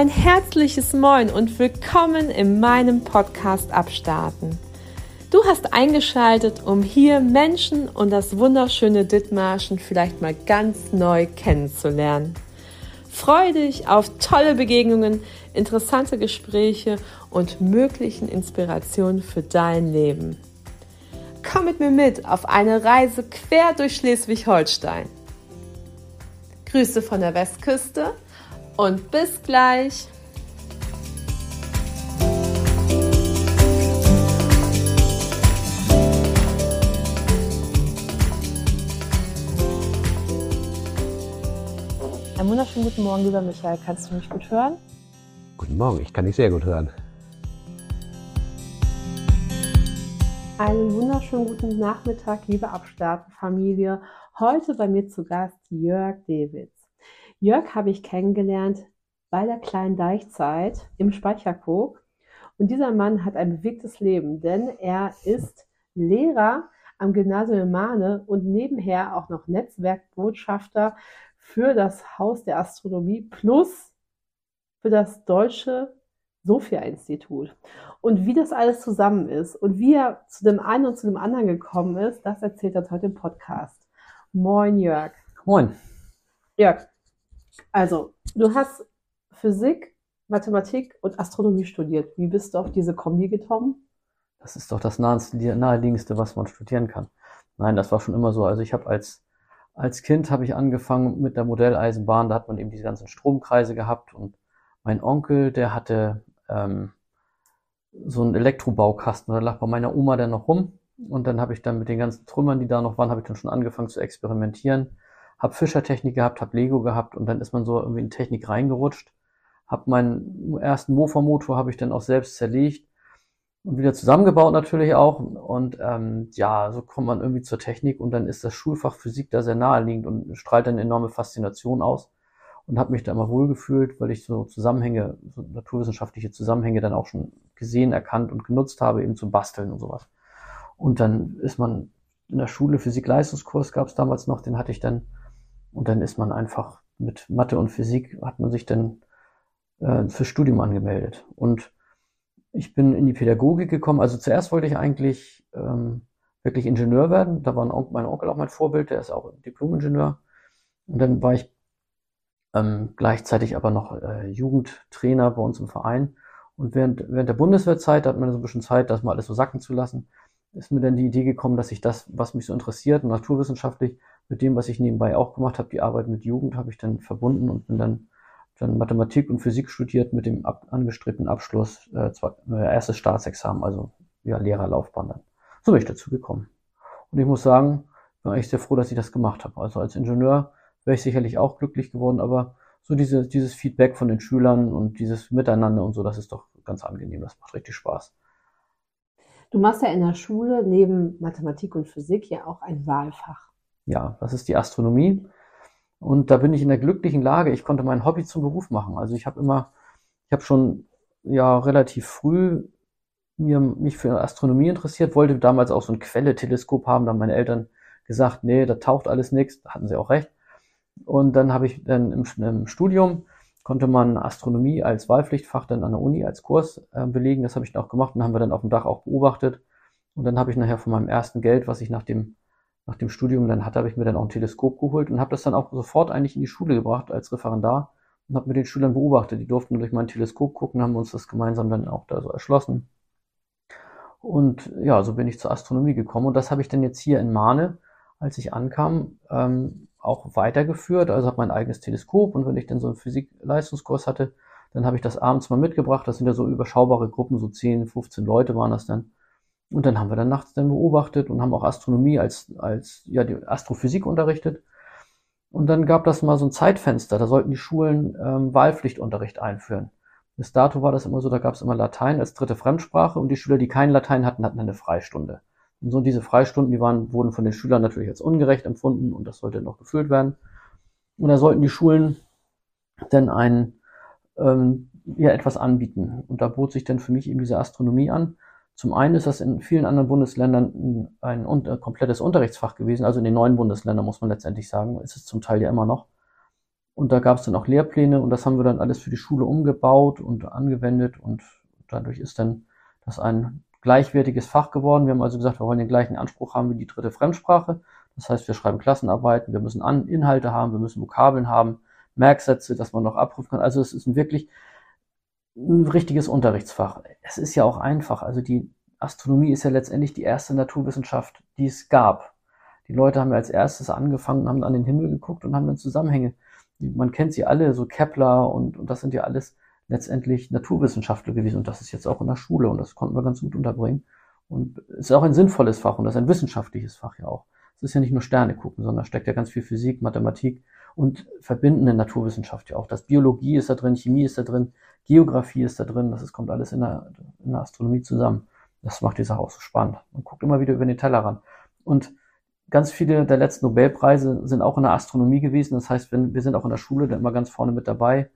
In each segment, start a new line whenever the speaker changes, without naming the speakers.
Ein herzliches Moin und willkommen in meinem Podcast Abstarten. Du hast eingeschaltet, um hier Menschen und das wunderschöne Dithmarschen vielleicht mal ganz neu kennenzulernen. Freue dich auf tolle Begegnungen, interessante Gespräche und möglichen Inspirationen für dein Leben. Komm mit mir mit auf eine Reise quer durch Schleswig-Holstein. Grüße von der Westküste und bis gleich. Einen wunderschönen guten Morgen, lieber Michael. Kannst du mich gut hören?
Guten Morgen, ich kann dich sehr gut hören.
Einen wunderschönen guten Nachmittag, liebe Abstartenfamilie. Heute bei mir zu Gast Jörg Dewitz. Jörg habe ich kennengelernt bei der kleinen Deichzeit im Speicherkog. Und dieser Mann hat ein bewegtes Leben, denn er ist Lehrer am Gymnasium Mahne und nebenher auch noch Netzwerkbotschafter für das Haus der Astronomie plus für das Deutsche Sophia-Institut. Und wie das alles zusammen ist und wie er zu dem einen und zu dem anderen gekommen ist, das erzählt er heute im Podcast. Moin, Jörg.
Moin.
Jörg, also, du hast Physik, Mathematik und Astronomie studiert. Wie bist du auf diese Kombi gekommen?
Das ist doch das naheliegendste, was man studieren kann. Nein, das war schon immer so. Also ich habe als als Kind habe ich angefangen mit der Modelleisenbahn. Da hat man eben diese ganzen Stromkreise gehabt und mein Onkel, der hatte ähm, so einen Elektrobaukasten. Da lag bei meiner Oma dann noch rum und dann habe ich dann mit den ganzen Trümmern, die da noch waren, habe ich dann schon angefangen zu experimentieren habe Fischertechnik gehabt, habe Lego gehabt und dann ist man so irgendwie in Technik reingerutscht. Habe meinen ersten Mofa-Motor habe ich dann auch selbst zerlegt und wieder zusammengebaut natürlich auch. Und ähm, ja, so kommt man irgendwie zur Technik und dann ist das Schulfach Physik da sehr naheliegend und strahlt eine enorme Faszination aus. Und habe mich da immer wohlgefühlt, weil ich so Zusammenhänge, so naturwissenschaftliche Zusammenhänge dann auch schon gesehen, erkannt und genutzt habe, eben zum Basteln und sowas. Und dann ist man in der Schule Physik-Leistungskurs gab es damals noch, den hatte ich dann und dann ist man einfach mit Mathe und Physik, hat man sich dann äh, fürs Studium angemeldet. Und ich bin in die Pädagogik gekommen. Also zuerst wollte ich eigentlich ähm, wirklich Ingenieur werden. Da war Onkel, mein Onkel auch mein Vorbild, der ist auch Diplom-Ingenieur. Und dann war ich ähm, gleichzeitig aber noch äh, Jugendtrainer bei uns im Verein. Und während, während der Bundeswehrzeit da hat man so ein bisschen Zeit, das mal alles so sacken zu lassen, ist mir dann die Idee gekommen, dass ich das, was mich so interessiert, naturwissenschaftlich, mit dem, was ich nebenbei auch gemacht habe, die Arbeit mit Jugend, habe ich dann verbunden und bin dann, dann Mathematik und Physik studiert mit dem ab, angestrebten Abschluss, äh, zwar, äh, erstes Staatsexamen, also ja, Lehrerlaufbahn dann. So bin ich dazu gekommen. Und ich muss sagen, bin eigentlich sehr froh, dass ich das gemacht habe. Also als Ingenieur wäre ich sicherlich auch glücklich geworden, aber so diese, dieses Feedback von den Schülern und dieses Miteinander und so, das ist doch ganz angenehm, das macht richtig Spaß.
Du machst ja in der Schule neben Mathematik und Physik ja auch ein Wahlfach
ja, das ist die Astronomie. Und da bin ich in der glücklichen Lage, ich konnte mein Hobby zum Beruf machen. Also ich habe immer, ich habe schon ja relativ früh mir, mich für Astronomie interessiert, wollte damals auch so ein Quelle-Teleskop haben, da haben meine Eltern gesagt, nee, da taucht alles nichts, da hatten sie auch recht. Und dann habe ich dann im, im, Studium konnte man Astronomie als Wahlpflichtfach dann an der Uni als Kurs äh, belegen. Das habe ich dann auch gemacht und haben wir dann auf dem Dach auch beobachtet. Und dann habe ich nachher von meinem ersten Geld, was ich nach dem nach dem Studium dann hatte, habe ich mir dann auch ein Teleskop geholt und habe das dann auch sofort eigentlich in die Schule gebracht als Referendar und habe mit den Schülern beobachtet. Die durften durch mein Teleskop gucken, haben uns das gemeinsam dann auch da so erschlossen. Und ja, so bin ich zur Astronomie gekommen. Und das habe ich dann jetzt hier in Mahne, als ich ankam, ähm, auch weitergeführt. Also habe mein eigenes Teleskop und wenn ich dann so einen Physik-Leistungskurs hatte, dann habe ich das abends mal mitgebracht. Das sind ja so überschaubare Gruppen, so 10, 15 Leute waren das dann. Und dann haben wir dann nachts dann beobachtet und haben auch Astronomie als, als ja, die Astrophysik unterrichtet. Und dann gab das mal so ein Zeitfenster, da sollten die Schulen ähm, Wahlpflichtunterricht einführen. Bis dato war das immer so, da gab es immer Latein als dritte Fremdsprache und die Schüler, die kein Latein hatten, hatten eine Freistunde. Und so diese Freistunden, die waren, wurden von den Schülern natürlich als ungerecht empfunden und das sollte noch gefüllt werden. Und da sollten die Schulen dann ein, ähm, ja, etwas anbieten. Und da bot sich dann für mich eben diese Astronomie an. Zum einen ist das in vielen anderen Bundesländern ein, ein, ein komplettes Unterrichtsfach gewesen, also in den neuen Bundesländern muss man letztendlich sagen, ist es zum Teil ja immer noch. Und da gab es dann auch Lehrpläne und das haben wir dann alles für die Schule umgebaut und angewendet und dadurch ist dann das ein gleichwertiges Fach geworden. Wir haben also gesagt, wir wollen den gleichen Anspruch haben wie die dritte Fremdsprache. Das heißt, wir schreiben Klassenarbeiten, wir müssen Inhalte haben, wir müssen Vokabeln haben, Merksätze, dass man noch abrufen kann. Also es ist ein wirklich ein richtiges Unterrichtsfach. Es ist ja auch einfach. Also die Astronomie ist ja letztendlich die erste Naturwissenschaft, die es gab. Die Leute haben ja als erstes angefangen, haben an den Himmel geguckt und haben dann Zusammenhänge. Man kennt sie alle, so Kepler und, und das sind ja alles letztendlich Naturwissenschaftler gewesen und das ist jetzt auch in der Schule und das konnten wir ganz gut unterbringen. Und es ist auch ein sinnvolles Fach und das ist ein wissenschaftliches Fach ja auch. Es ist ja nicht nur Sterne gucken, sondern da steckt ja ganz viel Physik, Mathematik und verbindende Naturwissenschaft ja auch. Das Biologie ist da drin, Chemie ist da drin, Geografie ist da drin, das ist, kommt alles in der, in der Astronomie zusammen. Das macht die Sache auch so spannend. Man guckt immer wieder über den Teller ran. Und ganz viele der letzten Nobelpreise sind auch in der Astronomie gewesen. Das heißt, wenn, wir sind auch in der Schule da immer ganz vorne mit dabei.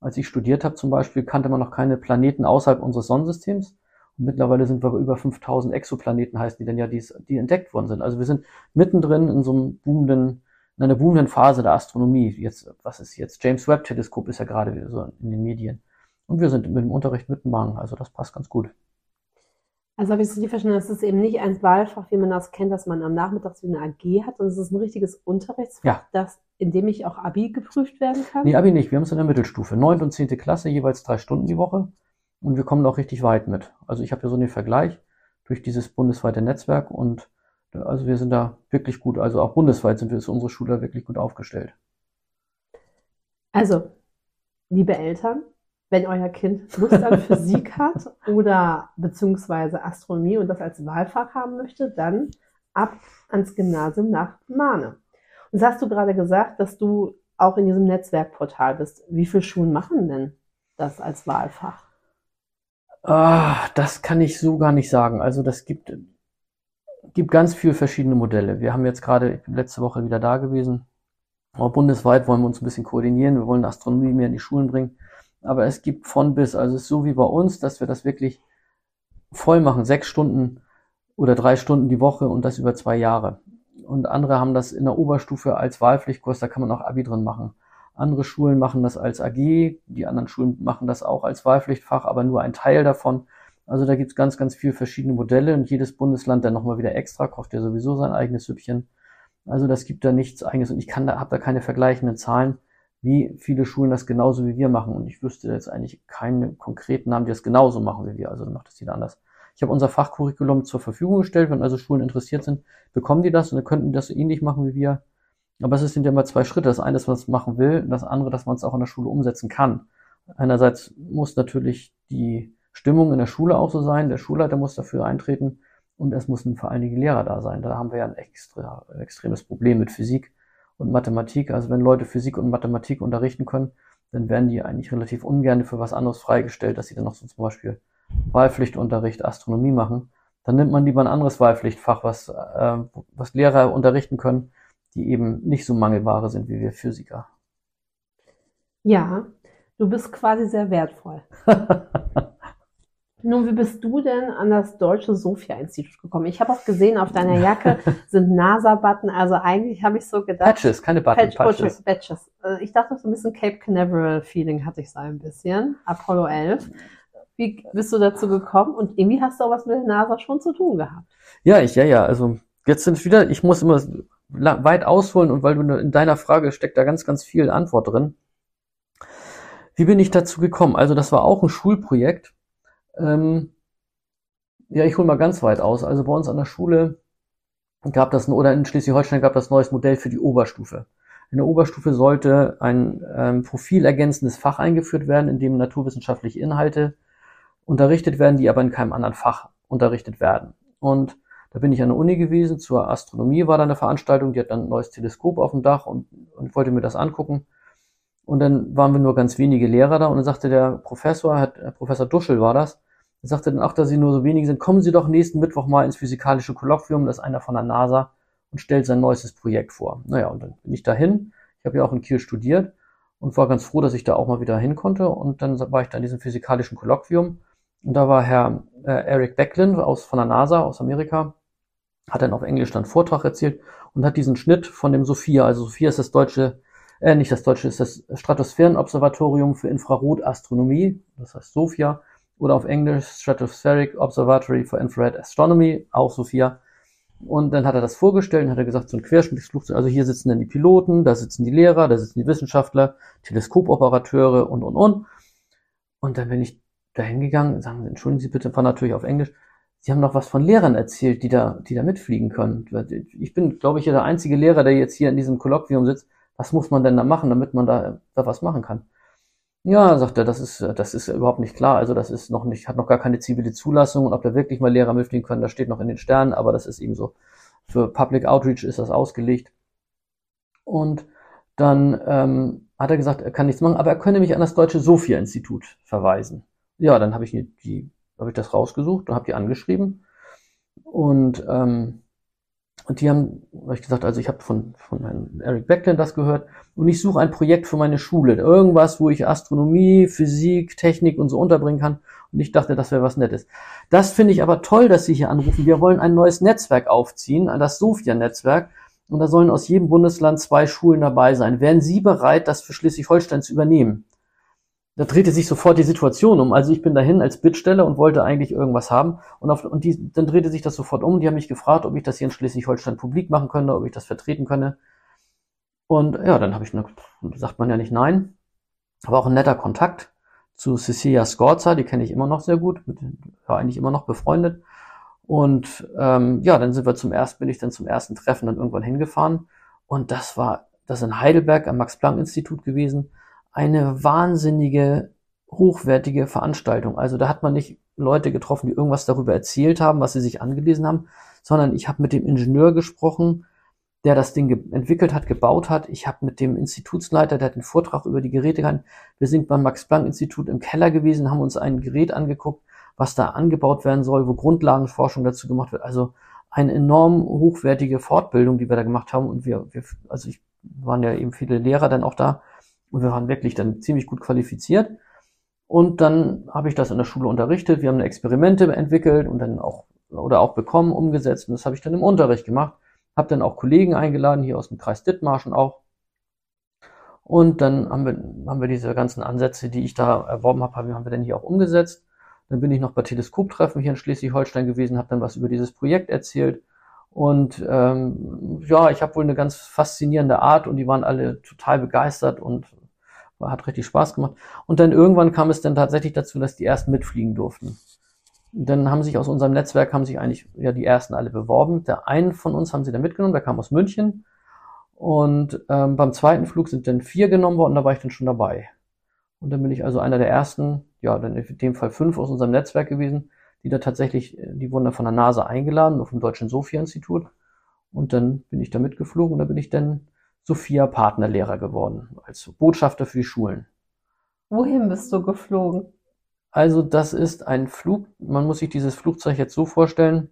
Als ich studiert habe zum Beispiel, kannte man noch keine Planeten außerhalb unseres Sonnensystems. Und mittlerweile sind wir über 5000 Exoplaneten, heißen die denn ja, die, die entdeckt worden sind. Also wir sind mittendrin in so einem boomenden, in einer boomenden Phase der Astronomie. Jetzt, was ist jetzt? James Webb Teleskop ist ja gerade wieder so in den Medien. Und wir sind mit dem Unterricht mitmachen. Also das passt ganz gut.
Also habe ich es richtig verstanden, es ist eben nicht ein Wahlfach, wie man das kennt, dass man am Nachmittag so eine AG hat, sondern es ist ein richtiges Unterrichtsfach,
ja.
das, in dem ich auch Abi geprüft werden kann?
Nee, Abi nicht. Wir haben es in der Mittelstufe. Neunte und zehnte Klasse, jeweils drei Stunden die Woche. Und wir kommen auch richtig weit mit. Also ich habe ja so einen Vergleich durch dieses bundesweite Netzwerk und also wir sind da wirklich gut, also auch bundesweit sind wir, ist unsere Schule wirklich gut aufgestellt.
Also, liebe Eltern, wenn euer Kind Lust an Physik hat oder beziehungsweise Astronomie und das als Wahlfach haben möchte, dann ab ans Gymnasium nach Mahne. Und das hast du gerade gesagt, dass du auch in diesem Netzwerkportal bist. Wie viele Schulen machen denn das als Wahlfach?
Ah, das kann ich so gar nicht sagen. Also das gibt, gibt ganz viele verschiedene Modelle. Wir haben jetzt gerade, letzte Woche wieder da gewesen. Auch bundesweit wollen wir uns ein bisschen koordinieren. Wir wollen Astronomie mehr in die Schulen bringen aber es gibt von bis. Also es ist so wie bei uns, dass wir das wirklich voll machen, sechs Stunden oder drei Stunden die Woche und das über zwei Jahre. Und andere haben das in der Oberstufe als Wahlpflichtkurs, da kann man auch Abi drin machen. Andere Schulen machen das als AG, die anderen Schulen machen das auch als Wahlpflichtfach, aber nur ein Teil davon. Also da gibt's ganz, ganz viele verschiedene Modelle und jedes Bundesland dann nochmal wieder extra, kocht ja sowieso sein eigenes Süppchen. Also das gibt da nichts eigenes und ich kann da, habe da keine vergleichenden Zahlen wie viele Schulen das genauso wie wir machen. Und ich wüsste jetzt eigentlich keine konkreten Namen, die das genauso machen wie wir. Also macht das jeder anders. Ich habe unser Fachcurriculum zur Verfügung gestellt. Wenn also Schulen interessiert sind, bekommen die das und dann könnten die das so ähnlich machen wie wir. Aber es sind ja immer zwei Schritte. Das eine, dass man es machen will, und das andere, dass man es auch in der Schule umsetzen kann. Einerseits muss natürlich die Stimmung in der Schule auch so sein. Der Schulleiter muss dafür eintreten und es müssen vor allen Dingen Lehrer da sein. Da haben wir ja ein extra, extremes Problem mit Physik und Mathematik. Also wenn Leute Physik und Mathematik unterrichten können, dann werden die eigentlich relativ ungern für was anderes freigestellt, dass sie dann noch so zum Beispiel Wahlpflichtunterricht, Astronomie machen. Dann nimmt man lieber ein anderes Wahlpflichtfach, was, äh, was Lehrer unterrichten können, die eben nicht so Mangelware sind wie wir Physiker.
Ja, du bist quasi sehr wertvoll. Nun, wie bist du denn an das Deutsche Sophia-Institut gekommen? Ich habe auch gesehen, auf deiner Jacke sind NASA-Button. Also eigentlich habe ich so gedacht.
Patches, keine Button,
Patches. Patches. Also ich dachte, so ein bisschen Cape Canaveral-Feeling hatte ich so ein bisschen. Apollo 11. Wie bist du dazu gekommen? Und irgendwie hast du auch was mit der NASA schon zu tun gehabt.
Ja, ich, ja, ja. Also jetzt sind wieder, ich muss immer weit ausholen und weil du in deiner Frage steckt da ganz, ganz viel Antwort drin. Wie bin ich dazu gekommen? Also das war auch ein Schulprojekt ähm, ja, ich hole mal ganz weit aus. Also bei uns an der Schule gab das, oder in Schleswig-Holstein gab das neues Modell für die Oberstufe. In der Oberstufe sollte ein ähm, profilergänzendes Fach eingeführt werden, in dem naturwissenschaftliche Inhalte unterrichtet werden, die aber in keinem anderen Fach unterrichtet werden. Und da bin ich an der Uni gewesen, zur Astronomie war da eine Veranstaltung, die hat dann ein neues Teleskop auf dem Dach und, und wollte mir das angucken. Und dann waren wir nur ganz wenige Lehrer da und dann sagte der Professor, hat, äh, Professor Duschel war das, sagte dann auch, dass sie nur so wenige sind, kommen Sie doch nächsten Mittwoch mal ins physikalische Kolloquium, das ist einer von der NASA und stellt sein neuestes Projekt vor. Naja, und dann bin ich dahin. Ich habe ja auch in Kiel studiert und war ganz froh, dass ich da auch mal wieder hin konnte. Und dann war ich da in diesem physikalischen Kolloquium. Und da war Herr äh, Eric Becklin aus, von der NASA aus Amerika, hat dann auf Englisch dann Vortrag erzählt und hat diesen Schnitt von dem Sophia, also Sophia ist das deutsche äh, nicht das deutsche, ist das Stratosphärenobservatorium für Infrarotastronomie, das heißt SOFIA, oder auf Englisch Stratospheric Observatory for Infrared Astronomy, auch SOFIA. Und dann hat er das vorgestellt und hat er gesagt, so ein Querschnittsflugzeug, also hier sitzen dann die Piloten, da sitzen die Lehrer, da sitzen die Wissenschaftler, Teleskopoperateure und, und, und. Und dann bin ich da hingegangen, sagen, entschuldigen Sie bitte, war natürlich auf Englisch, Sie haben noch was von Lehrern erzählt, die da, die da mitfliegen können. Ich bin, glaube ich, der einzige Lehrer, der jetzt hier in diesem Kolloquium sitzt. Was muss man denn da machen, damit man da, da was machen kann? Ja, sagt er, das ist, das ist überhaupt nicht klar. Also das ist noch nicht, hat noch gar keine zivile Zulassung und ob da wirklich mal Lehrer mitfliegen können, das steht noch in den Sternen, aber das ist eben so. Für Public Outreach ist das ausgelegt. Und dann ähm, hat er gesagt, er kann nichts machen, aber er könne mich an das Deutsche Sophia-Institut verweisen. Ja, dann habe ich die, habe ich das rausgesucht und habe die angeschrieben. Und ähm, und die haben, habe ich gesagt, also ich habe von, von Herrn Eric Beckland das gehört und ich suche ein Projekt für meine Schule. Irgendwas, wo ich Astronomie, Physik, Technik und so unterbringen kann. Und ich dachte, das wäre was Nettes. Das finde ich aber toll, dass Sie hier anrufen. Wir wollen ein neues Netzwerk aufziehen, das Sofia-Netzwerk. Und da sollen aus jedem Bundesland zwei Schulen dabei sein. Wären Sie bereit, das für Schleswig-Holstein zu übernehmen? Da drehte sich sofort die Situation um. Also ich bin dahin als Bittsteller und wollte eigentlich irgendwas haben. Und, auf, und die, dann drehte sich das sofort um. Die haben mich gefragt, ob ich das hier in Schleswig-Holstein publik machen könnte, ob ich das vertreten könne. Und ja, dann habe ich, eine, sagt man ja nicht nein. Aber auch ein netter Kontakt zu Cecilia Scorza, die kenne ich immer noch sehr gut, mit, war eigentlich immer noch befreundet. Und ähm, ja, dann sind wir zum ersten, bin ich dann zum ersten Treffen dann irgendwann hingefahren. Und das war das in Heidelberg am Max-Planck-Institut gewesen eine wahnsinnige, hochwertige Veranstaltung. Also da hat man nicht Leute getroffen, die irgendwas darüber erzählt haben, was sie sich angelesen haben, sondern ich habe mit dem Ingenieur gesprochen, der das Ding entwickelt hat, gebaut hat. Ich habe mit dem Institutsleiter, der hat den Vortrag über die Geräte gehalten. Wir sind beim Max-Planck-Institut im Keller gewesen, haben uns ein Gerät angeguckt, was da angebaut werden soll, wo Grundlagenforschung dazu gemacht wird. Also eine enorm hochwertige Fortbildung, die wir da gemacht haben. Und wir, wir also ich waren ja eben viele Lehrer dann auch da. Und wir waren wirklich dann ziemlich gut qualifiziert. Und dann habe ich das in der Schule unterrichtet. Wir haben Experimente entwickelt und dann auch oder auch bekommen, umgesetzt. Und das habe ich dann im Unterricht gemacht. Habe dann auch Kollegen eingeladen, hier aus dem Kreis Dithmarschen auch. Und dann haben wir, haben wir diese ganzen Ansätze, die ich da erworben habe, haben wir dann hier auch umgesetzt. Dann bin ich noch bei Teleskoptreffen hier in Schleswig-Holstein gewesen, habe dann was über dieses Projekt erzählt. Und ähm, ja, ich habe wohl eine ganz faszinierende Art und die waren alle total begeistert und hat richtig Spaß gemacht. Und dann irgendwann kam es dann tatsächlich dazu, dass die ersten mitfliegen durften. dann haben sich aus unserem Netzwerk haben sich eigentlich ja die ersten alle beworben. Der einen von uns haben sie dann mitgenommen, der kam aus München. Und ähm, beim zweiten Flug sind dann vier genommen worden, da war ich dann schon dabei. Und dann bin ich also einer der ersten, ja, dann in dem Fall fünf aus unserem Netzwerk gewesen, die da tatsächlich, die wurden da von der NASA eingeladen, auf dem Deutschen Sophia-Institut. Und dann bin ich da mitgeflogen und da bin ich dann Sophia Partnerlehrer geworden, als Botschafter für die Schulen.
Wohin bist du geflogen?
Also das ist ein Flug, man muss sich dieses Flugzeug jetzt so vorstellen,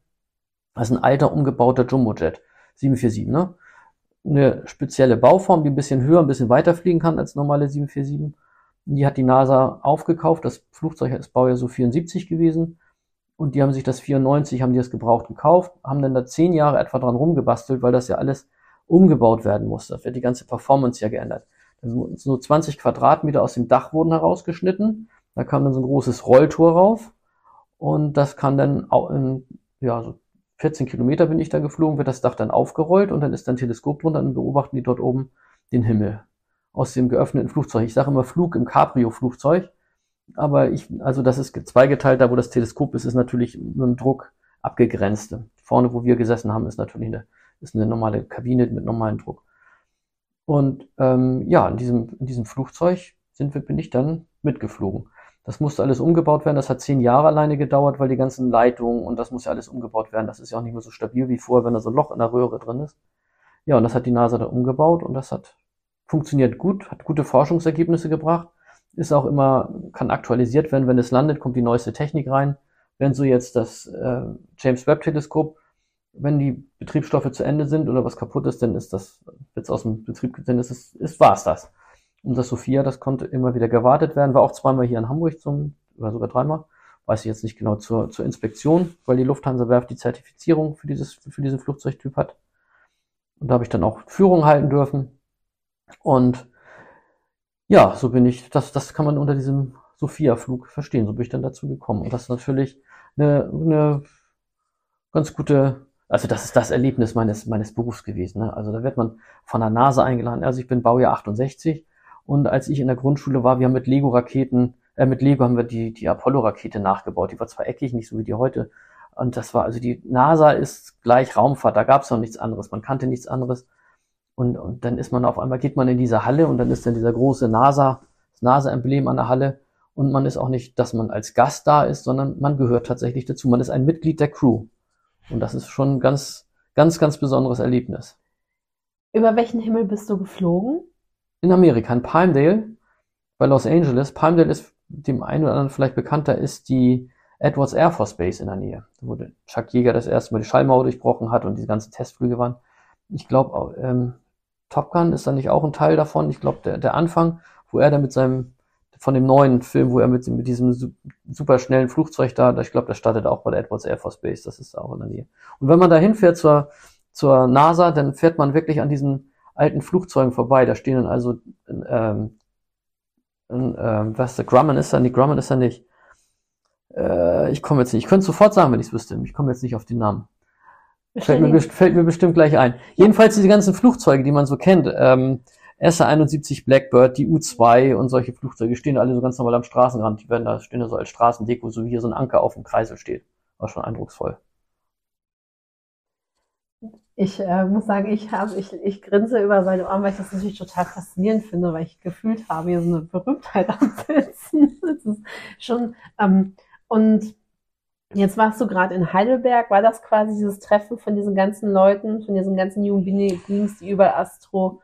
das ist ein alter umgebauter Jumbojet, 747, ne? Eine spezielle Bauform, die ein bisschen höher, ein bisschen weiter fliegen kann als normale 747. Die hat die NASA aufgekauft. Das Flugzeug ist Baujahr so 74 gewesen. Und die haben sich das 94, haben die das gebraucht gekauft, haben dann da zehn Jahre etwa dran rumgebastelt, weil das ja alles umgebaut werden muss. Da wird die ganze Performance ja geändert. So 20 Quadratmeter aus dem Dach wurden herausgeschnitten. Da kam dann so ein großes Rolltor rauf. Und das kann dann, in, ja, so 14 Kilometer bin ich da geflogen, wird das Dach dann aufgerollt und dann ist dann ein Teleskop drunter und beobachten die dort oben den Himmel aus dem geöffneten Flugzeug. Ich sage immer Flug im Cabrio-Flugzeug, aber ich, also das ist zweigeteilt, da wo das Teleskop ist, ist natürlich mit dem Druck abgegrenzt. Vorne, wo wir gesessen haben, ist natürlich eine ist eine normale Kabine mit normalem Druck. Und ähm, ja, in diesem, in diesem Flugzeug sind wir, bin ich dann mitgeflogen. Das musste alles umgebaut werden. Das hat zehn Jahre alleine gedauert, weil die ganzen Leitungen und das muss ja alles umgebaut werden. Das ist ja auch nicht mehr so stabil wie vorher, wenn da so ein Loch in der Röhre drin ist. Ja, und das hat die NASA dann umgebaut und das hat funktioniert gut, hat gute Forschungsergebnisse gebracht, ist auch immer, kann aktualisiert werden, wenn es landet, kommt die neueste Technik rein. Wenn so jetzt das äh, James Webb Teleskop wenn die Betriebsstoffe zu Ende sind oder was kaputt ist, dann ist das jetzt aus dem Betrieb, dann ist es, ist, war's das. Und das Sophia, das konnte immer wieder gewartet werden, war auch zweimal hier in Hamburg zum, oder sogar dreimal, weiß ich jetzt nicht genau, zur, zur Inspektion, weil die Lufthansa Werft die Zertifizierung für dieses, für diesen Flugzeugtyp hat. Und da habe ich dann auch Führung halten dürfen. Und ja, so bin ich, das, das kann man unter diesem Sophia-Flug verstehen. So bin ich dann dazu gekommen. Und das ist natürlich eine, eine ganz gute, also das ist das Erlebnis meines, meines Berufs gewesen. Ne? Also da wird man von der NASA eingeladen. Also ich bin Baujahr 68 und als ich in der Grundschule war, wir haben mit Lego-Raketen, äh, mit Lego haben wir die, die Apollo-Rakete nachgebaut. Die war zwar eckig, nicht so wie die heute. Und das war, also die NASA ist gleich Raumfahrt, da gab es noch nichts anderes. Man kannte nichts anderes. Und, und dann ist man auf einmal, geht man in diese Halle und dann ist dann dieser große NASA, das NASA-Emblem an der Halle. Und man ist auch nicht, dass man als Gast da ist, sondern man gehört tatsächlich dazu. Man ist ein Mitglied der Crew. Und das ist schon ein ganz, ganz, ganz besonderes Erlebnis.
Über welchen Himmel bist du geflogen?
In Amerika, in Palmdale, bei Los Angeles. Palmdale ist dem einen oder anderen vielleicht bekannter, ist die Edwards Air Force Base in der Nähe, wo Chuck Jäger das erste Mal die Schallmauer durchbrochen hat und diese ganzen Testflüge waren. Ich glaube, ähm, Top Gun ist da nicht auch ein Teil davon. Ich glaube, der, der Anfang, wo er da mit seinem, von dem neuen Film, wo er mit, mit diesem super schnellen Flugzeug da, ich glaube, der startet auch bei der Edwards Air Force Base, das ist auch in der Nähe. Und wenn man da hinfährt zur, zur NASA, dann fährt man wirklich an diesen alten Flugzeugen vorbei. Da stehen dann also, ähm, ähm, was, der Grumman ist da nicht, Grumman ist da nicht. Äh, ich komme jetzt nicht, ich könnte sofort sagen, wenn ich es wüsste. Ich komme jetzt nicht auf den Namen. Fällt mir, fällt mir, bestimmt gleich ein. Jedenfalls diese ganzen Flugzeuge, die man so kennt, ähm, SA-71 Blackbird, die U-2 und solche Flugzeuge stehen alle so ganz normal am Straßenrand. Die werden da, stehen da so als Straßendeko, so wie hier so ein Anker auf dem Kreisel steht. War schon eindrucksvoll.
Ich äh, muss sagen, ich, hab, ich, ich grinse über seine Arme, weil ich das natürlich total faszinierend finde, weil ich gefühlt habe, hier so eine Berühmtheit am Sitzen. Das ist schon, ähm, und Jetzt warst du gerade in Heidelberg. War das quasi dieses Treffen von diesen ganzen Leuten, von diesen ganzen Human Beings, die über Astro?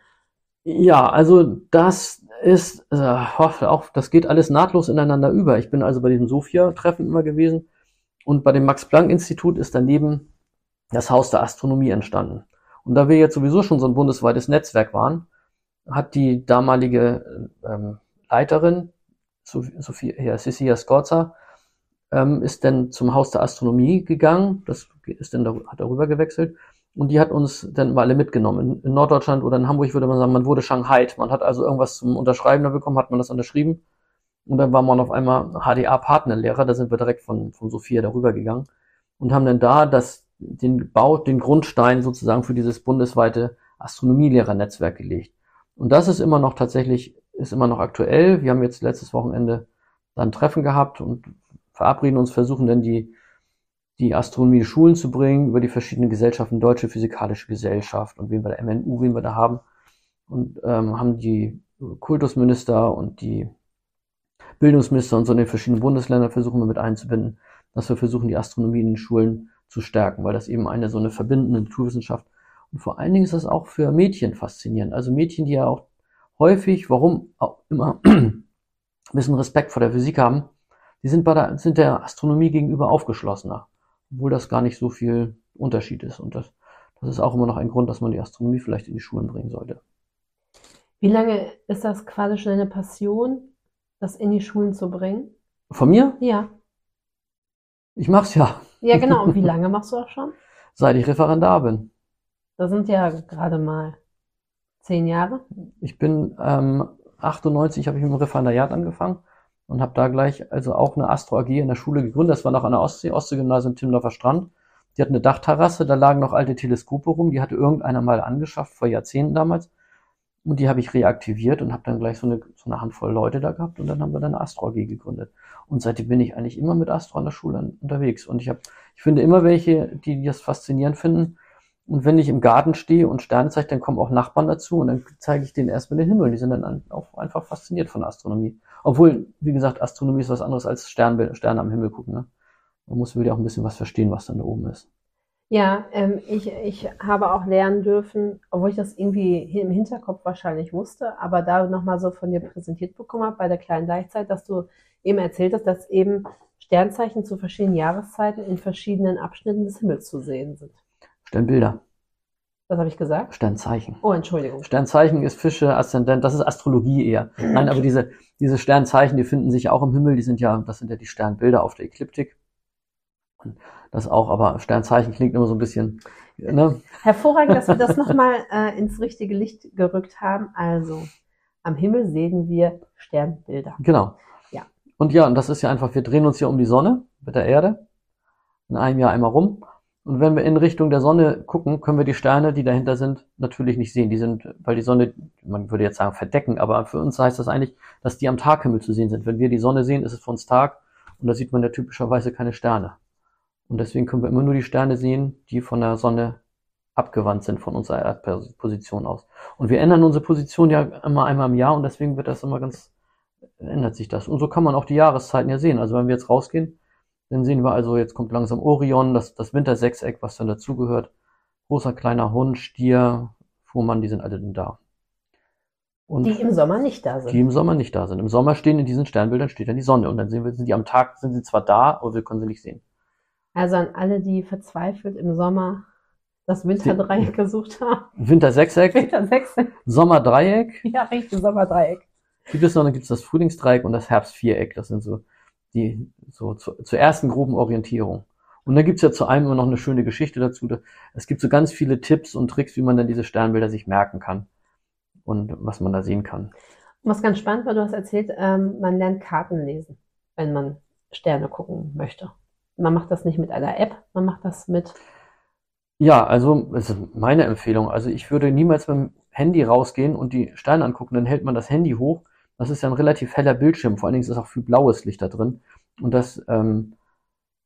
Ja, also das ist äh, auch, das geht alles nahtlos ineinander über. Ich bin also bei diesem Sophia-Treffen immer gewesen und bei dem Max-Planck-Institut ist daneben das Haus der Astronomie entstanden. Und da wir jetzt sowieso schon so ein bundesweites Netzwerk waren, hat die damalige ähm, Leiterin, Sophia, ja, Cecilia Scorza, ähm, ist dann zum Haus der Astronomie gegangen, das ist dann, hat darüber gewechselt und die hat uns dann mal alle mitgenommen. In, Norddeutschland oder in Hamburg würde man sagen, man wurde Shanghai. Man hat also irgendwas zum Unterschreiben da bekommen, hat man das unterschrieben und dann war man auf einmal HDA-Partnerlehrer, da sind wir direkt von, von Sophia darüber gegangen und haben dann da das, den Bau, den Grundstein sozusagen für dieses bundesweite Astronomielehrernetzwerk gelegt. Und das ist immer noch tatsächlich, ist immer noch aktuell. Wir haben jetzt letztes Wochenende dann Treffen gehabt und verabreden uns, versuchen dann die, die Astronomie in Schulen zu bringen, über die verschiedenen Gesellschaften, Deutsche Physikalische Gesellschaft und wen wir der MNU, wen wir da haben. Und ähm, haben die Kultusminister und die Bildungsminister und so in den verschiedenen Bundesländern versuchen wir mit einzubinden, dass wir versuchen, die Astronomie in den Schulen zu stärken, weil das eben eine so eine verbindende Naturwissenschaft und vor allen Dingen ist das auch für Mädchen faszinierend. Also Mädchen, die ja auch häufig, warum auch immer, ein bisschen Respekt vor der Physik haben, die sind, bei der, sind der Astronomie gegenüber aufgeschlossener, obwohl das gar nicht so viel Unterschied ist. Und das, das ist auch immer noch ein Grund, dass man die Astronomie vielleicht in die Schulen bringen sollte.
Wie lange ist das quasi schon eine Passion, das in die Schulen zu bringen?
Von mir?
Ja.
Ich mach's ja.
Ja, genau. Und wie lange machst du das schon?
Seit ich Referendar bin.
Das sind ja gerade mal zehn Jahre.
Ich bin ähm, 98 habe ich mit dem Referendariat angefangen und habe da gleich also auch eine Astro AG in der Schule gegründet. Das war noch an der Ostsee, Ostseegymnasium Timmendorfer Strand. Die hat eine Dachterrasse, da lagen noch alte Teleskope rum, die hatte irgendeiner mal angeschafft, vor Jahrzehnten damals. Und die habe ich reaktiviert und habe dann gleich so eine, so eine Handvoll Leute da gehabt und dann haben wir dann eine Astro AG gegründet. Und seitdem bin ich eigentlich immer mit Astro an der Schule unterwegs. Und ich habe, ich finde immer welche, die das faszinierend finden. Und wenn ich im Garten stehe und Sterne zeige, dann kommen auch Nachbarn dazu und dann zeige ich denen erstmal den Himmel. Die sind dann auch einfach fasziniert von Astronomie. Obwohl, wie gesagt, Astronomie ist was anderes als Stern, Sterne am Himmel gucken. Ne? Man muss wieder auch ein bisschen was verstehen, was dann da oben ist.
Ja, ähm, ich, ich habe auch lernen dürfen, obwohl ich das irgendwie im Hinterkopf wahrscheinlich wusste, aber da nochmal so von dir präsentiert bekommen habe bei der kleinen Gleichzeit, dass du eben erzählt hast, dass eben Sternzeichen zu verschiedenen Jahreszeiten in verschiedenen Abschnitten des Himmels zu sehen sind.
Sternbilder.
Was habe ich gesagt?
Sternzeichen.
Oh, Entschuldigung.
Sternzeichen ist Fische, Aszendent, das ist Astrologie eher. Nein, aber diese, diese Sternzeichen, die finden sich auch im Himmel, die sind ja, das sind ja die Sternbilder auf der Ekliptik. Das auch, aber Sternzeichen klingt immer so ein bisschen. Ne?
Hervorragend, dass wir das nochmal äh, ins richtige Licht gerückt haben. Also, Am Himmel sehen wir Sternbilder.
Genau.
Ja.
Und ja, und das ist ja einfach, wir drehen uns ja um die Sonne mit der Erde in einem Jahr einmal rum. Und wenn wir in Richtung der Sonne gucken, können wir die Sterne, die dahinter sind, natürlich nicht sehen. Die sind, weil die Sonne, man würde jetzt sagen, verdecken, aber für uns heißt das eigentlich, dass die am Taghimmel zu sehen sind. Wenn wir die Sonne sehen, ist es für uns Tag und da sieht man ja typischerweise keine Sterne. Und deswegen können wir immer nur die Sterne sehen, die von der Sonne abgewandt sind von unserer Erdposition aus. Und wir ändern unsere Position ja immer einmal im Jahr und deswegen wird das immer ganz, ändert sich das. Und so kann man auch die Jahreszeiten ja sehen. Also wenn wir jetzt rausgehen, dann sehen wir also, jetzt kommt langsam Orion, das, das Wintersechseck, was dann dazugehört. Großer, kleiner Hund, Stier, Fuhrmann, die sind alle dann da.
Und die im Sommer nicht da sind.
Die im Sommer nicht da sind. Im Sommer stehen in diesen Sternbildern steht dann die Sonne und dann sehen wir, sind die am Tag, sind sie zwar da, aber wir können sie nicht sehen.
Also an alle, die verzweifelt im Sommer das Winterdreieck gesucht haben.
Wintersechseck.
Wintersechseck.
Sommerdreieck.
Ja, richtig, Sommerdreieck.
Gibt es noch, dann gibt es das Frühlingsdreieck und das Herbstviereck. Das sind so die so zu, zur ersten groben Orientierung. Und dann gibt's ja zu einem immer noch eine schöne Geschichte dazu. Es gibt so ganz viele Tipps und Tricks, wie man dann diese Sternbilder sich merken kann und was man da sehen kann.
Was ganz spannend war, du hast erzählt, ähm, man lernt Karten lesen, wenn man Sterne gucken möchte. Man macht das nicht mit einer App, man macht das mit.
Ja, also das ist meine Empfehlung. Also ich würde niemals beim Handy rausgehen und die Sterne angucken, dann hält man das Handy hoch das ist ja ein relativ heller Bildschirm, vor allen Dingen ist auch viel blaues Licht da drin. Und das ähm,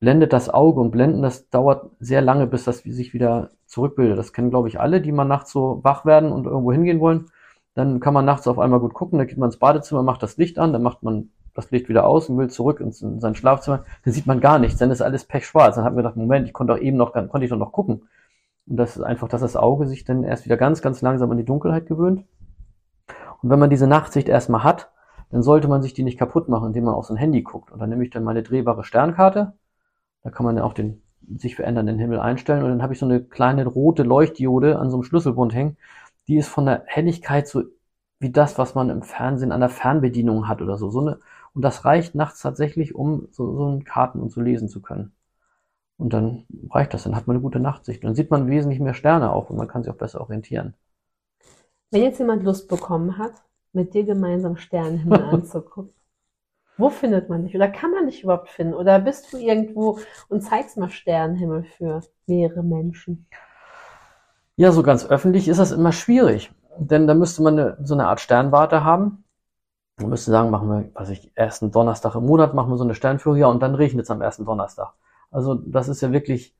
blendet das Auge und blenden, das dauert sehr lange, bis das sich wieder zurückbildet. Das kennen, glaube ich, alle, die mal nachts so wach werden und irgendwo hingehen wollen. Dann kann man nachts auf einmal gut gucken, dann geht man ins Badezimmer, macht das Licht an, dann macht man das Licht wieder aus und will zurück in sein Schlafzimmer. Dann sieht man gar nichts, dann ist alles pechschwarz. Dann hat man gedacht, Moment, ich konnte doch eben noch, konnte ich doch noch gucken. Und das ist einfach, dass das Auge sich dann erst wieder ganz, ganz langsam an die Dunkelheit gewöhnt. Und wenn man diese Nachtsicht erstmal hat, dann sollte man sich die nicht kaputt machen, indem man auf sein Handy guckt. Und dann nehme ich dann meine drehbare Sternkarte. Da kann man dann auch den sich verändernden Himmel einstellen. Und dann habe ich so eine kleine rote Leuchtdiode an so einem Schlüsselbund hängen. Die ist von der Helligkeit so wie das, was man im Fernsehen an der Fernbedienung hat oder so. so eine, und das reicht nachts tatsächlich, um so, so einen Karten und so lesen zu können. Und dann reicht das, dann hat man eine gute Nachtsicht. Dann sieht man wesentlich mehr Sterne auch und man kann sich auch besser orientieren.
Wenn jetzt jemand Lust bekommen hat, mit dir gemeinsam Sternenhimmel anzugucken. Wo findet man dich? Oder kann man dich überhaupt finden? Oder bist du irgendwo und zeigst mal Sternenhimmel für mehrere Menschen?
Ja, so ganz öffentlich ist das immer schwierig. Denn da müsste man eine, so eine Art Sternwarte haben. Man müsste sagen, machen wir, was ich, ersten Donnerstag im Monat machen wir so eine Sternführung, ja, und dann regnet es am ersten Donnerstag. Also das ist ja wirklich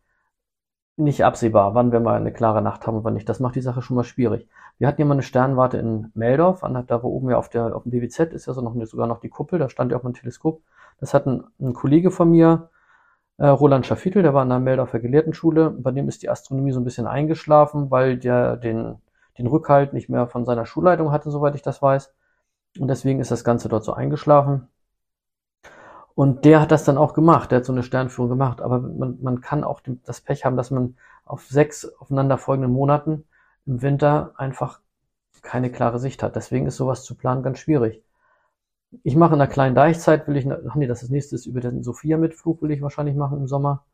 nicht absehbar, wann wir mal eine klare Nacht haben und wann nicht. Das macht die Sache schon mal schwierig. Wir hatten ja mal eine Sternwarte in Meldorf, an, da wo oben ja auf, der, auf dem BWZ ist ja so noch sogar noch die Kuppel, da stand ja auch mal ein Teleskop. Das hat ein, ein Kollege von mir, äh, Roland Schaffitel, der war in der Meldorfer Gelehrtenschule, bei dem ist die Astronomie so ein bisschen eingeschlafen, weil der den, den Rückhalt nicht mehr von seiner Schulleitung hatte, soweit ich das weiß. Und deswegen ist das Ganze dort so eingeschlafen. Und der hat das dann auch gemacht, der hat so eine Sternführung gemacht. Aber man, man kann auch das Pech haben, dass man auf sechs aufeinanderfolgenden Monaten im Winter einfach keine klare Sicht hat. Deswegen ist sowas zu planen ganz schwierig. Ich mache in der kleinen Deichzeit, will ich, ach nee, das ist nächstes über den Sophia-Mitflug will ich wahrscheinlich machen im Sommer.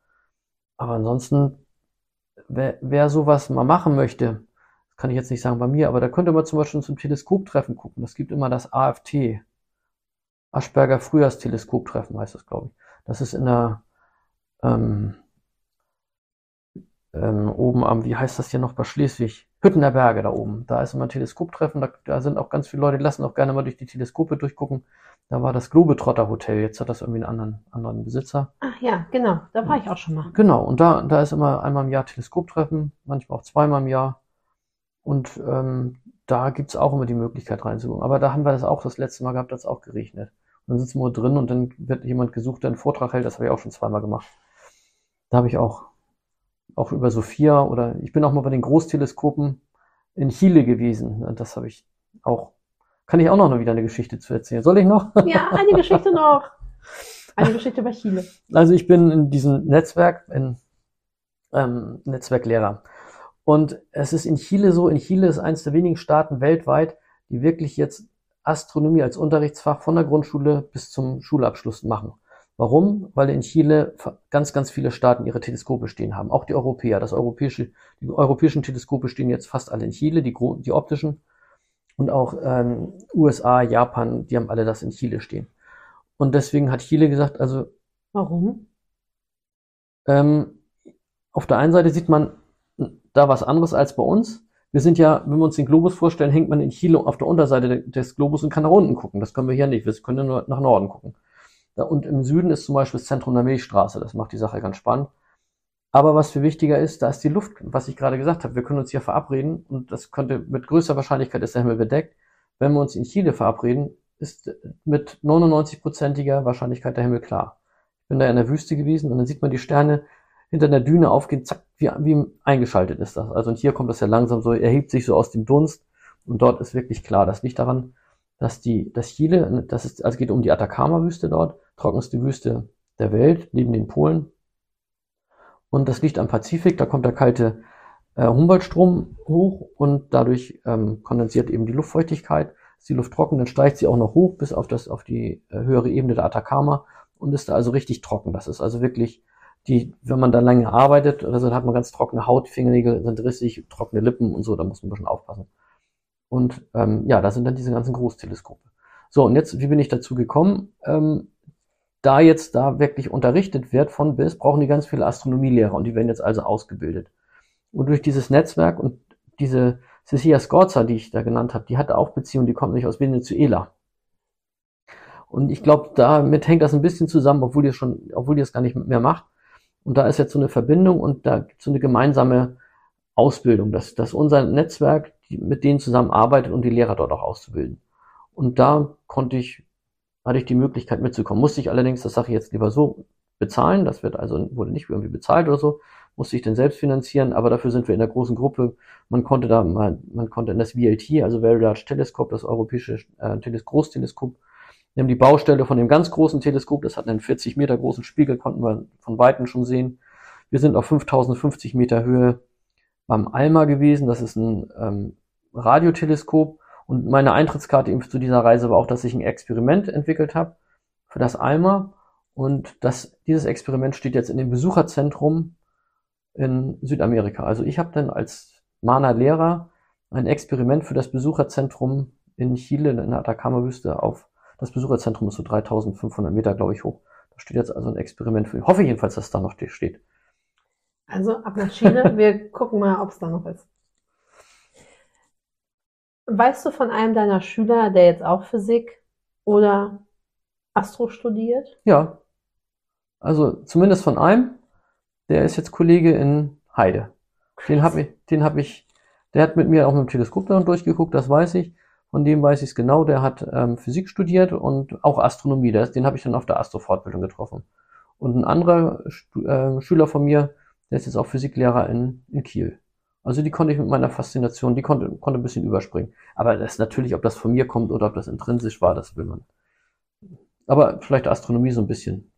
Aber ansonsten, wer, wer sowas mal machen möchte, kann ich jetzt nicht sagen bei mir, aber da könnte man zum Beispiel zum Teleskoptreffen gucken. Das gibt immer das AFT, Aschberger Frühjahrsteleskoptreffen heißt das, glaube ich. Das ist in der ähm, ähm, oben am, wie heißt das hier noch bei Schleswig? Hüttener Berge da oben. Da ist immer ein Teleskoptreffen, da, da sind auch ganz viele Leute, die lassen auch gerne mal durch die Teleskope durchgucken. Da war das Globetrotter Hotel, jetzt hat das irgendwie einen anderen, anderen Besitzer.
Ach ja, genau, da war ich auch schon mal.
Genau, und da, da ist immer einmal im Jahr Teleskoptreffen, manchmal auch zweimal im Jahr. Und ähm, da gibt's auch immer die Möglichkeit reinzugucken. Aber da haben wir das auch das letzte Mal gehabt, da hat's auch geregnet. Dann sitzen wir drin und dann wird jemand gesucht, der einen Vortrag hält. Das habe ich auch schon zweimal gemacht. Da habe ich auch, auch über Sophia oder ich bin auch mal bei den Großteleskopen in Chile gewesen. Das habe ich auch, kann ich auch noch wieder eine Geschichte zu erzählen. Soll ich noch?
Ja, eine Geschichte noch. Eine Geschichte über Chile.
Also ich bin in diesem Netzwerk, in ähm, Netzwerklehrer. Und es ist in Chile so, in Chile ist eines der wenigen Staaten weltweit, die wirklich jetzt Astronomie als Unterrichtsfach von der Grundschule bis zum Schulabschluss machen. Warum? Weil in Chile ganz, ganz viele Staaten ihre Teleskope stehen haben. Auch die Europäer. Das europäische, die europäischen Teleskope stehen jetzt fast alle in Chile, die, die optischen. Und auch ähm, USA, Japan, die haben alle das in Chile stehen. Und deswegen hat Chile gesagt, also
Warum?
ähm, auf der einen Seite sieht man da was anderes als bei uns. Wir sind ja, wenn wir uns den Globus vorstellen, hängt man in Chile auf der Unterseite des Globus und kann nach unten gucken. Das können wir hier nicht. Wir können nur nach Norden gucken. Und im Süden ist zum Beispiel das Zentrum der Milchstraße. Das macht die Sache ganz spannend. Aber was viel wichtiger ist, da ist die Luft, was ich gerade gesagt habe. Wir können uns hier verabreden und das könnte mit größter Wahrscheinlichkeit ist der Himmel bedeckt. Wenn wir uns in Chile verabreden, ist mit 99-prozentiger Wahrscheinlichkeit der Himmel klar. Ich bin da in der Wüste gewesen und dann sieht man die Sterne hinter der Düne aufgehen, zack, wie, wie eingeschaltet ist das. Also und hier kommt das ja langsam so, erhebt sich so aus dem Dunst und dort ist wirklich klar. Das liegt daran, dass die, dass Chile, das ist, also geht um die Atacama-Wüste dort, trockenste Wüste der Welt, neben den Polen. Und das liegt am Pazifik, da kommt der kalte äh, Humboldtstrom hoch und dadurch ähm, kondensiert eben die Luftfeuchtigkeit. Ist die Luft trocken, dann steigt sie auch noch hoch bis auf das, auf die äh, höhere Ebene der Atacama und ist da also richtig trocken. Das ist also wirklich die, wenn man da lange arbeitet oder so, dann hat man ganz trockene Haut, Fingernägel sind rissig, trockene Lippen und so, da muss man ein bisschen aufpassen. Und ähm, ja, da sind dann diese ganzen Großteleskope. So, und jetzt, wie bin ich dazu gekommen? Ähm, da jetzt da wirklich unterrichtet wird von bis, brauchen die ganz viele Astronomielehrer und die werden jetzt also ausgebildet. Und durch dieses Netzwerk und diese Cecilia Scorza, die ich da genannt habe, die hatte auch Beziehungen, die kommt nicht aus Venezuela. Und ich glaube, damit hängt das ein bisschen zusammen, obwohl die es schon, obwohl die es gar nicht mehr macht. Und da ist jetzt so eine Verbindung und da gibt es so eine gemeinsame Ausbildung, dass, dass unser Netzwerk mit denen zusammenarbeitet und die Lehrer dort auch auszubilden. Und da konnte ich, hatte ich die Möglichkeit mitzukommen. Musste ich allerdings, das sage ich jetzt lieber so, bezahlen. Das wird also, wurde nicht irgendwie bezahlt oder so. Musste ich dann selbst finanzieren, aber dafür sind wir in der großen Gruppe. Man konnte da, man, man konnte in das VLT, also Very Large Telescope, das europäische äh, Großteleskop, wir haben die Baustelle von dem ganz großen Teleskop, das hat einen 40 Meter großen Spiegel, konnten wir von Weitem schon sehen. Wir sind auf 5050 Meter Höhe beim ALMA gewesen, das ist ein ähm, Radioteleskop. Und meine Eintrittskarte eben zu dieser Reise war auch, dass ich ein Experiment entwickelt habe für das ALMA. Und das, dieses Experiment steht jetzt in dem Besucherzentrum in Südamerika. Also ich habe dann als Mana-Lehrer ein Experiment für das Besucherzentrum in Chile in der Atacama-Wüste auf das Besucherzentrum ist so 3500 Meter, glaube ich, hoch. Da steht jetzt also ein Experiment für. Ich hoffe jedenfalls, dass da noch steht.
Also ab nach Chile. Wir gucken mal, ob es da noch ist. Weißt du von einem deiner Schüler, der jetzt auch Physik oder Astro studiert?
Ja. Also zumindest von einem. Der ist jetzt Kollege in Heide. Den habe ich, den habe ich, der hat mit mir auch mit dem Teleskop dann durchgeguckt, das weiß ich. Von dem weiß ich es genau, der hat ähm, Physik studiert und auch Astronomie. Der, den habe ich dann auf der Astro-Fortbildung getroffen. Und ein anderer äh, Schüler von mir, der ist jetzt auch Physiklehrer in, in Kiel. Also die konnte ich mit meiner Faszination, die konnte, konnte ein bisschen überspringen. Aber das ist natürlich, ob das von mir kommt oder ob das intrinsisch war, das will man. Aber vielleicht Astronomie so ein bisschen.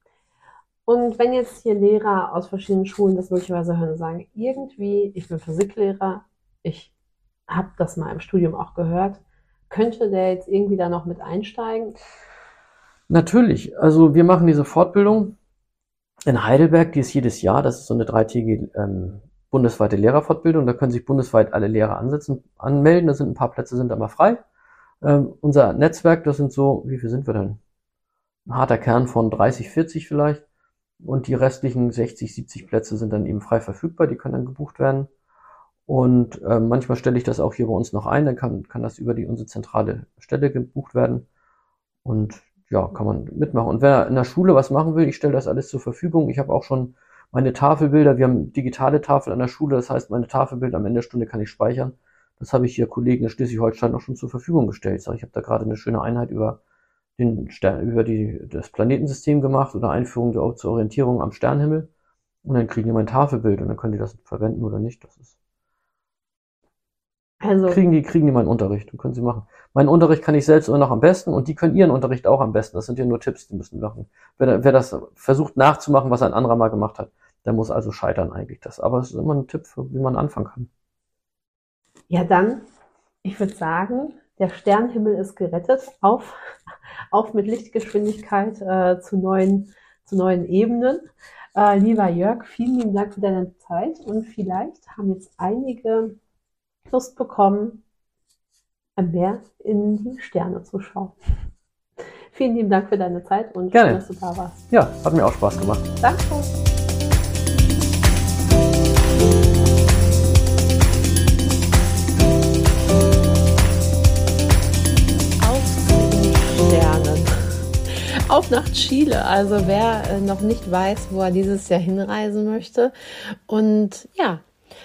Und wenn jetzt hier Lehrer aus verschiedenen Schulen das möglicherweise hören und sagen, irgendwie, ich bin Physiklehrer, ich habe das mal im Studium auch gehört, könnte der jetzt irgendwie da noch mit einsteigen?
Natürlich. Also wir machen diese Fortbildung in Heidelberg, die ist jedes Jahr. Das ist so eine dreitägige ähm, bundesweite Lehrerfortbildung. Da können sich bundesweit alle Lehrer ansetzen, anmelden. Da sind ein paar Plätze sind aber frei. Ähm, unser Netzwerk, das sind so, wie viel sind wir denn? Ein harter Kern von 30, 40 vielleicht. Und die restlichen 60, 70 Plätze sind dann eben frei verfügbar. Die können dann gebucht werden. Und äh, manchmal stelle ich das auch hier bei uns noch ein, dann kann, kann das über die unsere zentrale Stelle gebucht werden. Und ja, kann man mitmachen. Und wer in der Schule was machen will, ich stelle das alles zur Verfügung. Ich habe auch schon meine Tafelbilder, wir haben digitale Tafel an der Schule, das heißt, meine Tafelbilder am Ende der Stunde kann ich speichern. Das habe ich hier Kollegen in Schleswig-Holstein auch schon zur Verfügung gestellt. Ich habe da gerade eine schöne Einheit über den Stern, über die, das Planetensystem gemacht oder Einführung zur Orientierung am Sternhimmel. Und dann kriegen die mein Tafelbild und dann können die das verwenden oder nicht. Das ist also, kriegen die, kriegen die meinen Unterricht und können sie machen. Meinen Unterricht kann ich selbst immer noch am besten und die können ihren Unterricht auch am besten. Das sind ja nur Tipps, die müssen machen. Wer, wer das versucht nachzumachen, was ein anderer mal gemacht hat, der muss also scheitern eigentlich das. Aber es ist immer ein Tipp, wie man anfangen kann.
Ja, dann, ich würde sagen, der Sternhimmel ist gerettet. Auf, auf mit Lichtgeschwindigkeit äh, zu, neuen, zu neuen Ebenen. Äh, lieber Jörg, vielen lieben Dank für deine Zeit und vielleicht haben jetzt einige Lust bekommen, mehr in die Sterne zu schauen. Vielen lieben Dank für deine Zeit und
Gerne.
schön, dass du da warst.
Ja, hat mir auch Spaß gemacht.
Danke. Auf nach Chile. Also wer äh, noch nicht weiß, wo er dieses Jahr hinreisen möchte und ja,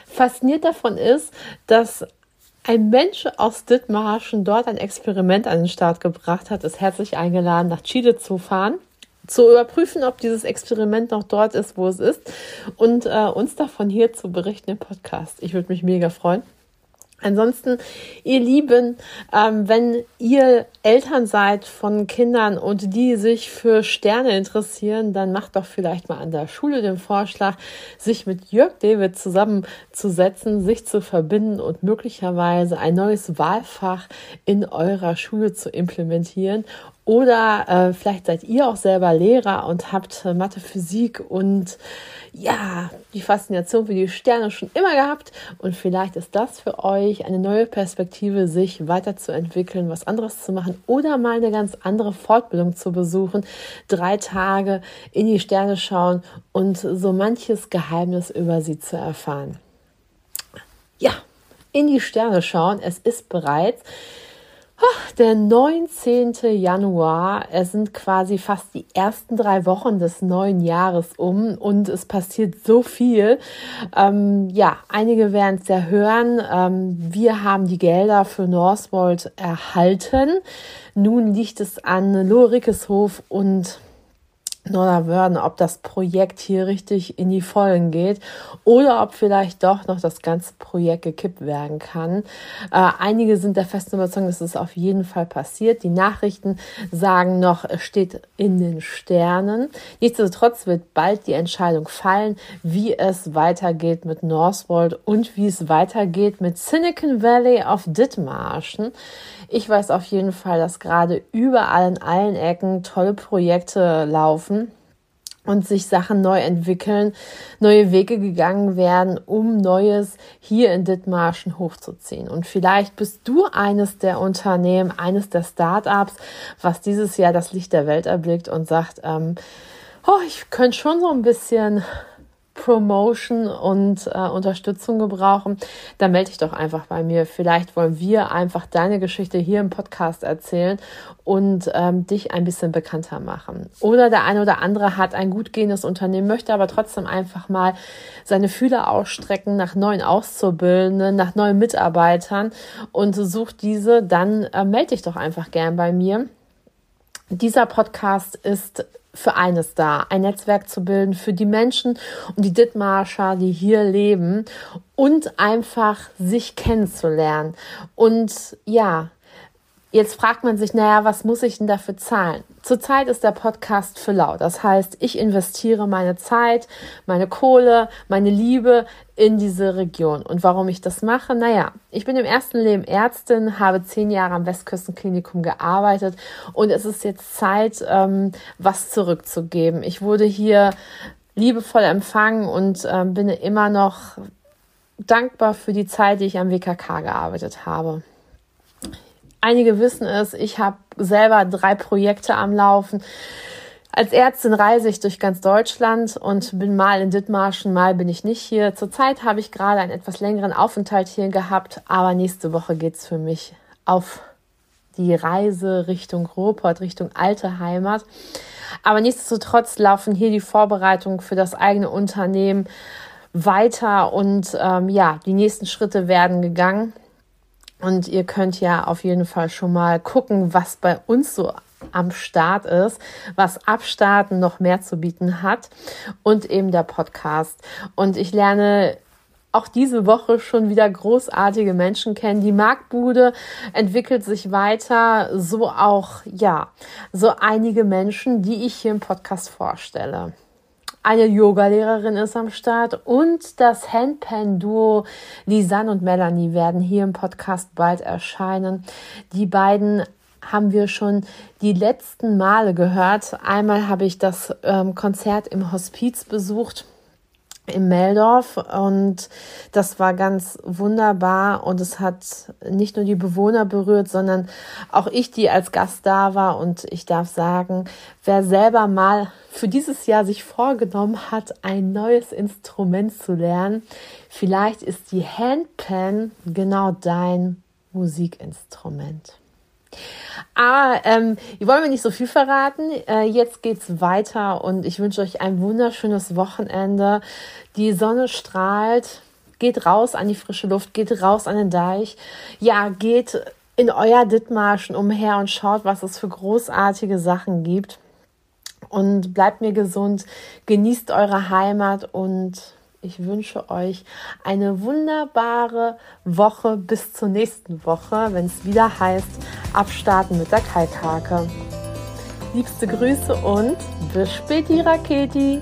fasziniert davon ist, dass ein Mensch aus Dithmarschen dort ein Experiment an den Start gebracht hat, ist herzlich eingeladen, nach Chile zu fahren, zu überprüfen, ob dieses Experiment noch dort ist, wo es ist und äh, uns davon hier zu berichten im Podcast. Ich würde mich mega freuen. Ansonsten, ihr Lieben, ähm, wenn ihr Eltern seid von Kindern und die sich für Sterne interessieren, dann macht doch vielleicht mal an der Schule den Vorschlag, sich mit Jörg David zusammenzusetzen, sich zu verbinden und möglicherweise ein neues Wahlfach in eurer Schule zu implementieren oder äh, vielleicht seid ihr auch selber Lehrer und habt äh, Mathe, Physik und ja, die Faszination für die Sterne schon immer gehabt. Und vielleicht ist das für euch eine neue Perspektive, sich weiterzuentwickeln, was anderes zu machen oder mal eine ganz andere Fortbildung zu besuchen. Drei Tage in die Sterne schauen und so manches Geheimnis über sie zu erfahren. Ja, in die Sterne schauen. Es ist bereits der 19. Januar, es sind quasi fast die ersten drei Wochen des neuen Jahres um und es passiert so viel. Ähm, ja, einige werden es ja hören. Ähm, wir haben die Gelder für Northwold erhalten. Nun liegt es an Lorikeshof und Norderwörden, ob das Projekt hier richtig in die Vollen geht oder ob vielleicht doch noch das ganze Projekt gekippt werden kann. Äh, einige sind der festen Überzeugung, dass es auf jeden Fall passiert. Die Nachrichten sagen noch, es steht in den Sternen. Nichtsdestotrotz wird bald die Entscheidung fallen, wie es weitergeht mit Northwold und wie es weitergeht mit Silicon Valley auf Dithmarschen. Ich weiß auf jeden Fall, dass gerade überall in allen Ecken tolle Projekte laufen und sich Sachen neu entwickeln, neue Wege gegangen werden, um Neues hier in Dithmarschen hochzuziehen. Und vielleicht bist du eines der Unternehmen, eines der Startups, was dieses Jahr das Licht der Welt erblickt und sagt, ähm, oh, ich könnte schon so ein bisschen Promotion und äh, Unterstützung gebrauchen, dann melde dich doch einfach bei mir. Vielleicht wollen wir einfach deine Geschichte hier im Podcast erzählen und ähm, dich ein bisschen bekannter machen. Oder der eine oder andere hat ein gut gehendes Unternehmen, möchte aber trotzdem einfach mal seine Fühler ausstrecken nach neuen Auszubildenden, nach neuen Mitarbeitern und sucht diese, dann äh, melde dich doch einfach gern bei mir. Dieser Podcast ist für eines da, ein Netzwerk zu bilden für die Menschen und die Dithmarscher, die hier leben und einfach sich kennenzulernen. Und ja, Jetzt fragt man sich, naja, was muss ich denn dafür zahlen? Zurzeit ist der Podcast für lau. Das heißt, ich investiere meine Zeit, meine Kohle, meine Liebe in diese Region. Und warum ich das mache? Naja, ich bin im ersten Leben Ärztin, habe zehn Jahre am Westküstenklinikum gearbeitet und es ist jetzt Zeit, ähm, was zurückzugeben. Ich wurde hier liebevoll empfangen und ähm, bin immer noch dankbar für die Zeit, die ich am WKK gearbeitet habe. Einige wissen es, ich habe selber drei Projekte am Laufen. Als Ärztin reise ich durch ganz Deutschland und bin mal in Dithmarschen, mal bin ich nicht hier. Zurzeit habe ich gerade einen etwas längeren Aufenthalt hier gehabt, aber nächste Woche geht's für mich auf die Reise Richtung Ruhrpott, Richtung alte Heimat. Aber nichtsdestotrotz laufen hier die Vorbereitungen für das eigene Unternehmen weiter und ähm, ja, die nächsten Schritte werden gegangen. Und ihr könnt ja auf jeden Fall schon mal gucken, was bei uns so am Start ist, was Abstarten noch mehr zu bieten hat und eben der Podcast. Und ich lerne auch diese Woche schon wieder großartige Menschen kennen. Die Marktbude entwickelt sich weiter, so auch, ja, so einige Menschen, die ich hier im Podcast vorstelle. Eine Yogalehrerin ist am Start und das Handpan-Duo Lisanne und Melanie werden hier im Podcast bald erscheinen. Die beiden haben wir schon die letzten Male gehört. Einmal habe ich das ähm, Konzert im Hospiz besucht in Meldorf und das war ganz wunderbar und es hat nicht nur die Bewohner berührt, sondern auch ich, die als Gast da war und ich darf sagen, wer selber mal für dieses Jahr sich vorgenommen hat, ein neues Instrument zu lernen, vielleicht ist die Handpan genau dein Musikinstrument. Ah, ähm, ich wollte mir nicht so viel verraten. Äh, jetzt geht's weiter und ich wünsche euch ein wunderschönes Wochenende. Die Sonne strahlt. Geht raus an die frische Luft, geht raus an den Deich. Ja, geht in euer Dithmarschen umher und schaut, was es für großartige Sachen gibt. Und bleibt mir gesund, genießt eure Heimat und ich wünsche euch eine wunderbare Woche bis zur nächsten Woche, wenn es wieder heißt, abstarten mit der Kalkhake. Liebste Grüße und bis späti, Raketi!